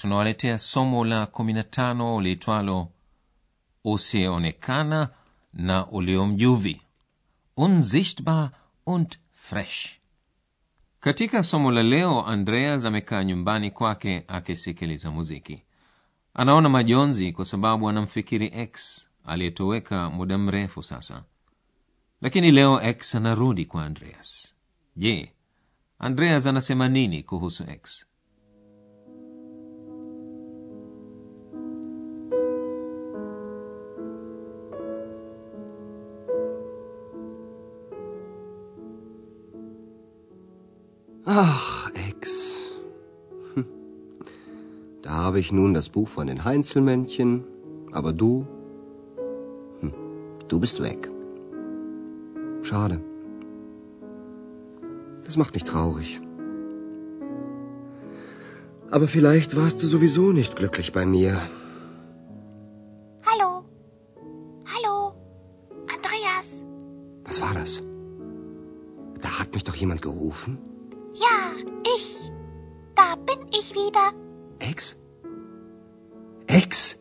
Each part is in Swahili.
tunawaletea somo la 15 liitwalo usioonekana na uliomjuvi. Unsichtbar und fresh. Katika somo la leo andreas amekaa nyumbani kwake akisikiliza muziki. Anaona majonzi kwa sababu anamfikiri x aliyetoweka muda mrefu sasa. Lakini leo x anarudi kwa andreas. Je andreas anasema nini kuhusu x habe ich nun das Buch von den Heinzelmännchen, aber du, hm, du bist weg. Schade. Das macht mich traurig. Aber vielleicht warst du sowieso nicht glücklich bei mir. Hallo? Hallo? Andreas? Was war das? Da hat mich doch jemand gerufen. Ja, ich. Da bin ich wieder. Ex? Ex?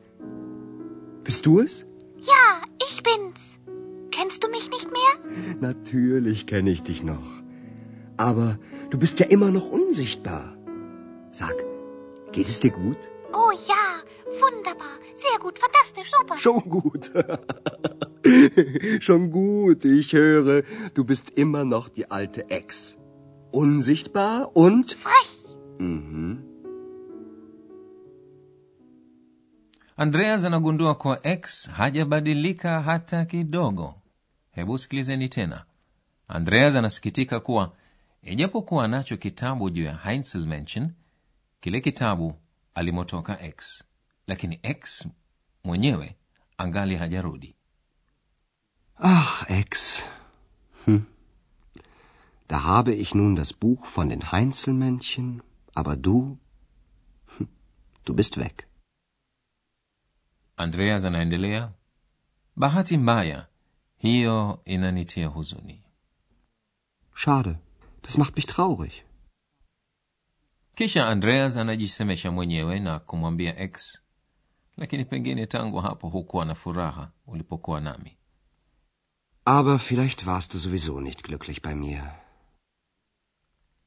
Bist du es? Ja, ich bin's. Kennst du mich nicht mehr? Natürlich kenne ich dich noch. Aber du bist ja immer noch unsichtbar. Sag, geht es dir gut? Oh ja, wunderbar. Sehr gut, fantastisch, super. Schon gut. Schon gut, ich höre, du bist immer noch die alte Ex. Unsichtbar und... Frech. Mhm. Andreas anagundua kuwa x hajabadilika hata kidogo. Hebu sikilizeni tena. Andreas anasikitika kuwa ijapokuwa anacho kitabu juu ya heinzelmention kile kitabu alimotoka x. Lakini x mwenyewe angali hajarudi. Ach, x. Hm. Da habe ich nun das Buch von den Heinzelmännchen, aber du... hm, Du bist weg. Andreas anaendelea bahati mbaya hiyo inanitia huzuni Schade. Das macht mich traurig. kisha andreas anajisemesha mwenyewe na kumwambia x lakini pengine tangu hapo hukuwa na furaha ulipokuwa nami Aber vielleicht warst du sowieso nicht glücklich bei mir.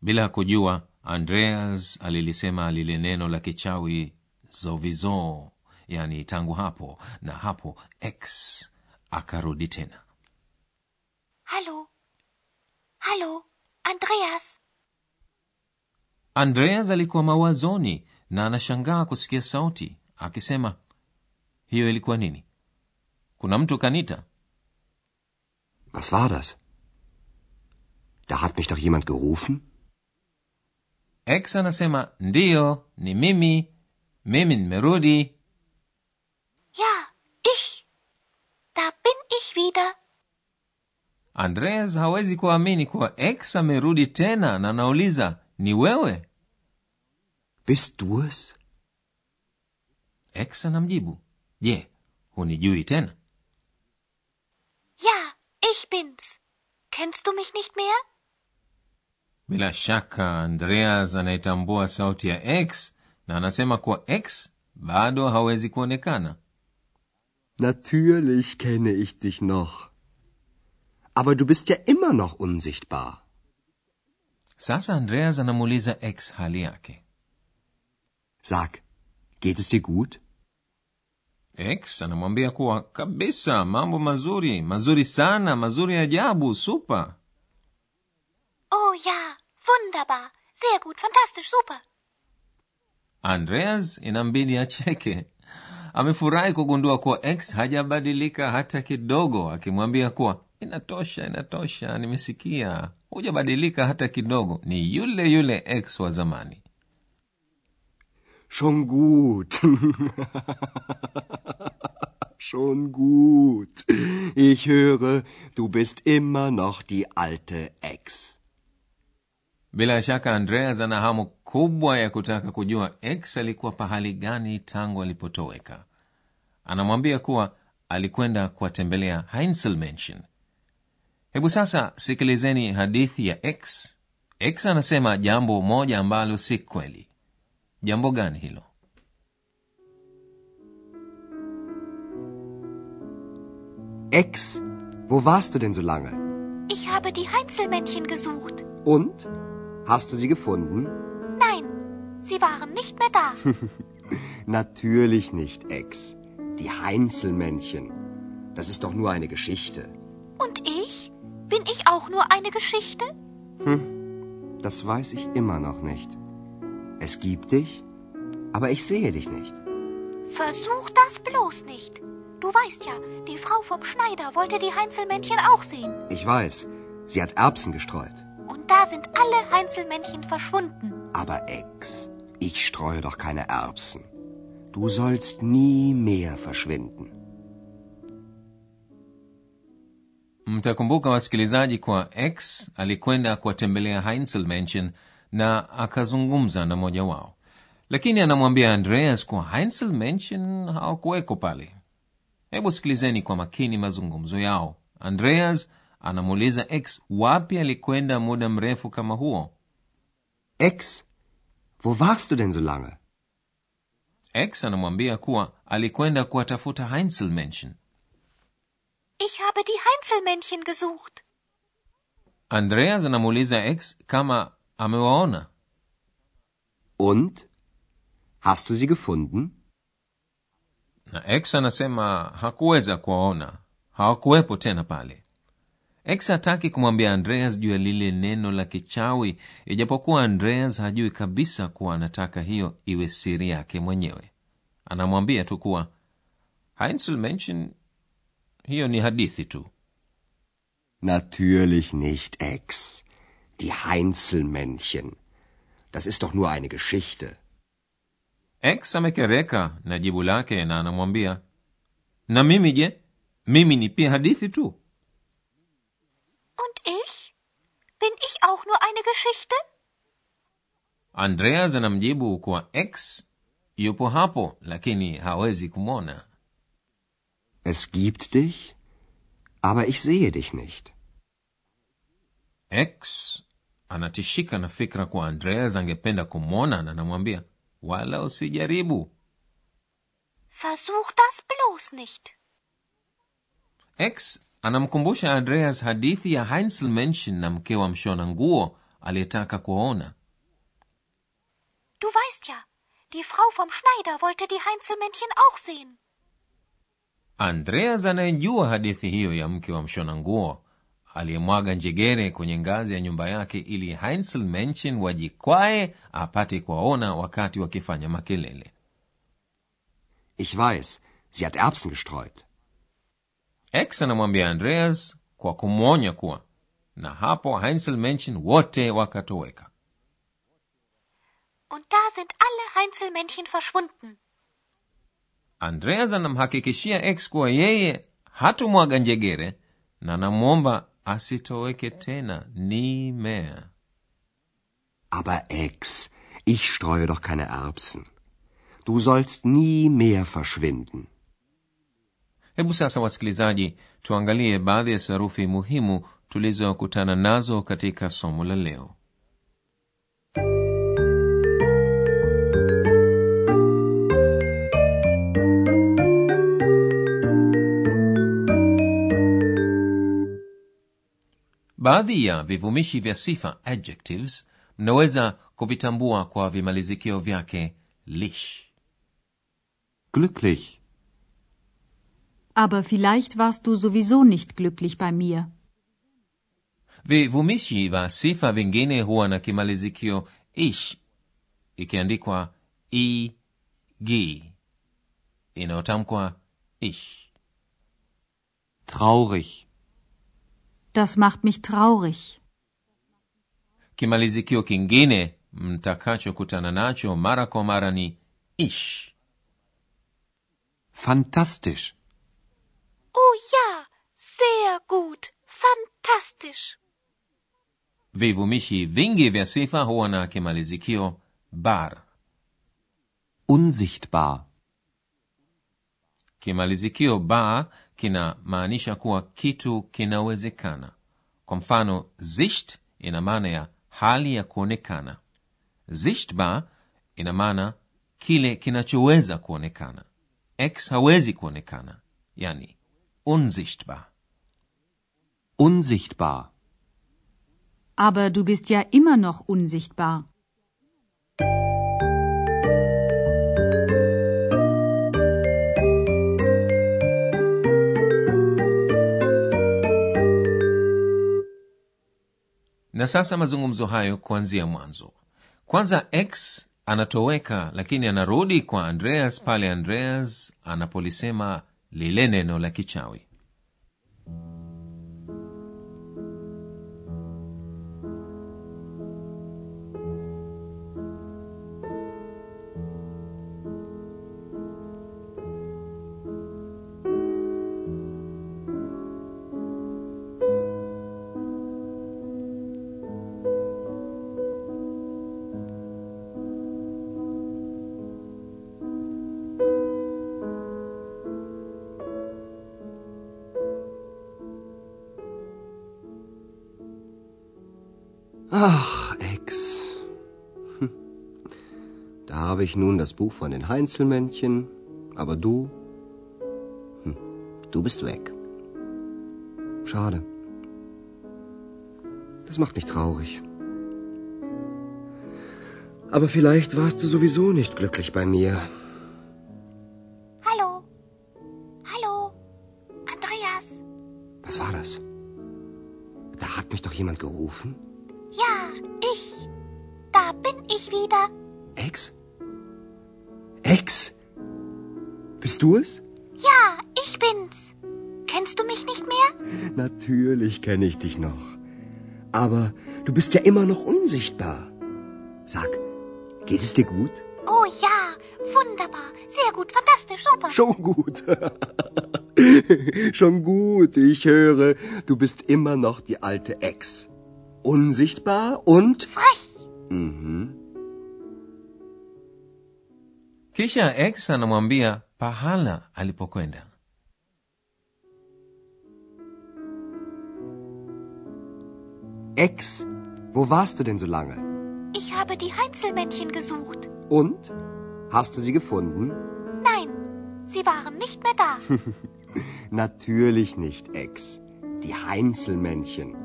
bila kujua andreas alilisema lile neno la kichawi zovizo yani tangu hapo na hapo x akarudi tena. Halo? Halo? Andreas? andreas alikuwa mawazoni na anashangaa kusikia sauti akisema hiyo ilikuwa nini? Kuna mtu kanita? Was war das? Da hat mich doch jemand gerufen? x anasema ndiyo ni mimi. Mimi nimerudi Ja, ich. Da bin ich wieder. Andreas hawezi kuamini kuwa x amerudi tena na anauliza ni wewe Bist du es? x anamjibu je hunijui tena Ja, ich bin's. Kennst du mich nicht mehr? bila shaka andreas anaitambua sauti ya x na anasema kuwa x bado hawezi kuonekana Natürlich kenne ich dich noch. Aber du bist ja immer noch unsichtbar. sasa andreas anamuuliza x hali yake Sag, geht es dir gut? x anamwambia kuwa kabisa mambo mazuri mazuri sana mazuri ajabu supa Oh ja, wunderbar. Sehr gut, fantastisch, super. andreas inambidi acheke amefurahi kugundua kuwa x hajabadilika hata kidogo akimwambia kuwa inatosha inatosha nimesikia. Hujabadilika hata kidogo. Ni yule yule x wa zamani. Schon gut. Schon gut. Ich höre, du bist immer noch die alte x bila shaka andreas ana hamu kubwa ya kutaka kujua x alikuwa pahali gani tangu alipotoweka. Anamwambia kuwa alikwenda kuwatembelea heinzelmenschen hebu sasa sikilizeni hadithi ya x x anasema jambo moja ambalo si kweli jambo gani hilo Ex, wo warst du denn so lange? Ich habe die Heinzelmännchen gesucht. Und? Hast du sie gefunden? Nein, sie waren nicht mehr da. Natürlich nicht, Ex. Die Heinzelmännchen. Das ist doch nur eine Geschichte. Und ich? Bin ich auch nur eine Geschichte? Das weiß ich immer noch nicht. Es gibt dich, aber ich sehe dich nicht. Versuch das bloß nicht. Du weißt ja, die Frau vom Schneider wollte die Heinzelmännchen auch sehen. Ich weiß, sie hat Erbsen gestreut. Und da sind alle Heinzelmännchen verschwunden. Aber Ex, ich streue doch keine Erbsen. Du sollst nie mehr verschwinden. Mtakumbuka wasikilizaji kwa x alikwenda kuwatembelea heinselmenchen na akazungumza na mmoja wao. Lakini anamwambia andreas kuwa heinselmenchen hawakuweko pale. Hebu sikilizeni kwa makini mazungumzo yao. Andreas anamuuliza x wapi alikwenda muda mrefu kama huo? X wo warst du denn so lange? x anamwambia kuwa alikwenda kuwatafuta heinzelmenschen Ich habe die Heinzelmännchen gesucht. andreas anamuliza ex kama amewaona Und? Hast du sie gefunden? na x anasema hakuweza kuwaona hawakuwepo tena pale x hataki kumwambia andreas juu ya lile neno la kichawi ijapokuwa andreas hajui kabisa kuwa anataka hiyo iwe siri yake mwenyewe anamwambia tu kuwa heinzelmenschen hiyo ni hadithi tu Natürlich nicht, Ex. Die Heinzelmännchen. Das ist doch nur eine Geschichte. x amekereka na jibu lake na anamwambia na mimi je mimi ni pia hadithi tu Und ich? Bin ich auch nur eine Geschichte? andreas anamjibu kuwa x yupo hapo lakini hawezi kumwona Es gibt dich, aber ich sehe dich nicht. x anatishika na fikra kuwa andreas angependa kumwona na anamwambia wala usijaribu Versuch das bloß nicht. x anamkumbusha andreas hadithi ya heinzelmenschen na mke wa mshona nguo aliyetaka kuwaona Du weißt ja, die Frau vom Schneider wollte die Heinzelmännchen auch sehen. Andreas anayejua hadithi hiyo ya mke wa mshona nguo aliyemwaga njegere kwenye ngazi ya nyumba yake ili heinzelmenschen wajikwae apate kuwaona wakati wakifanya makelele Ich weiß, sie hat Erbsen gestreut. x anamwambia andreas kwa kumwonya kuwa na hapo heinzelmenschen wote wakatoweka Und da sind alle Heinzelmännchen verschwunden. Andreas anamhakikishia x kuwa yeye hatumwaga njegere na anamwomba asitoweke tena nie mehr Aber Ex, ich streue doch keine Erbsen. Du sollst nie mehr verschwinden. hebu sasa wasikilizaji tuangalie baadhi ya sarufi muhimu tulizokutana nazo katika somo la leo baadhi ya vivumishi vya sifa adjectives mnaweza kuvitambua kwa vimalizikio vyake lish Glücklich. Aber vielleicht warst du sowieso nicht glücklich bei mir. vivumishi vya sifa vingine huwa na kimalizikio ish ikiandikwa e g inayotamkwa ish Traurig. Das macht mich traurig. kimalizikio kingine mtakachokutana nacho mara kwa mara ni ich. Fantastisch. Oh ja, sehr gut. Fantastisch. Vivumishi vingi vya sifa huwa na kimalizikio bar. Unsichtbar. Kimalizikio ba kinamaanisha kuwa kitu kinawezekana. Kwa mfano, sicht ina maana ya hali ya kuonekana. Sichtbar ina maana kile kinachoweza kuonekana. X hawezi kuonekana, yani unsichtbar. Unsichtbar. Aber du bist ja immer noch unsichtbar. Na sasa mazungumzo hayo kuanzia mwanzo. Kwanza x anatoweka lakini anarudi kwa andreas pale andreas anapolisema lile neno la kichawi Ach, Ex. Hm. Da habe ich nun das Buch von den Heinzelmännchen, aber du, hm, du bist weg. Schade. Das macht mich traurig. Aber vielleicht warst du sowieso nicht glücklich bei mir. Hallo. Hallo. Andreas. Was war das? Da hat mich doch jemand gerufen. Da bin ich wieder. Ex? Ex? Bist du es? Ja, ich bin's. Kennst du mich nicht mehr? Natürlich kenne ich dich noch. Aber du bist ja immer noch unsichtbar. Sag, geht es dir gut? Oh ja, wunderbar. Sehr gut, fantastisch, super. Schon gut. Schon gut, ich höre, du bist immer noch die alte Ex. Unsichtbar und... Frech. Mhm. kisha x anamwambia pahala alipokwenda Ex, wo warst du denn so lange? Ich habe die Heinzelmännchen gesucht. Und? Hast du sie gefunden? Nein, sie waren nicht mehr da. Natürlich nicht, Ex. Die Heinzelmännchen.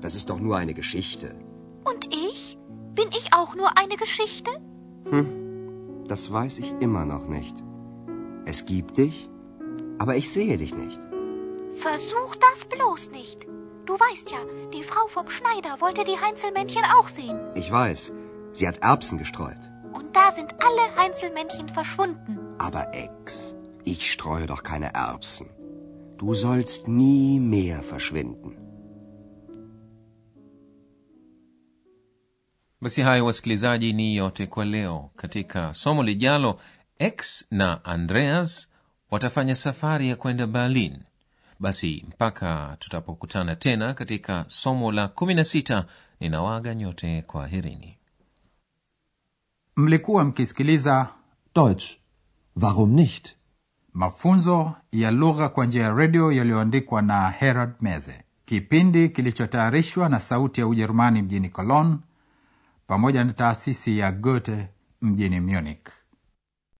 Das ist doch nur eine Geschichte. Und ich? Bin ich auch nur eine Geschichte? Das weiß ich immer noch nicht. Es gibt dich, aber ich sehe dich nicht. Versuch das bloß nicht. Du weißt ja, die Frau vom Schneider wollte die Heinzelmännchen auch sehen. Ich weiß, sie hat Erbsen gestreut. Und da sind alle Heinzelmännchen verschwunden. Aber Ex, ich streue doch keine Erbsen. Du sollst nie mehr verschwinden. Basi hayo wasikilizaji ni yote kwa leo katika somo lijalo x na andreas watafanya safari ya kwenda berlin basi mpaka tutapokutana tena katika somo la 16 ninawaga nyote kwa herini mlikuwa mkisikiliza Deutsch. Warum nicht? mafunzo ya lugha kwa njia ya redio yaliyoandikwa na herald meze kipindi kilichotayarishwa na sauti ya ujerumani mjini cologne pamoja na taasisi ya goethe mjini munich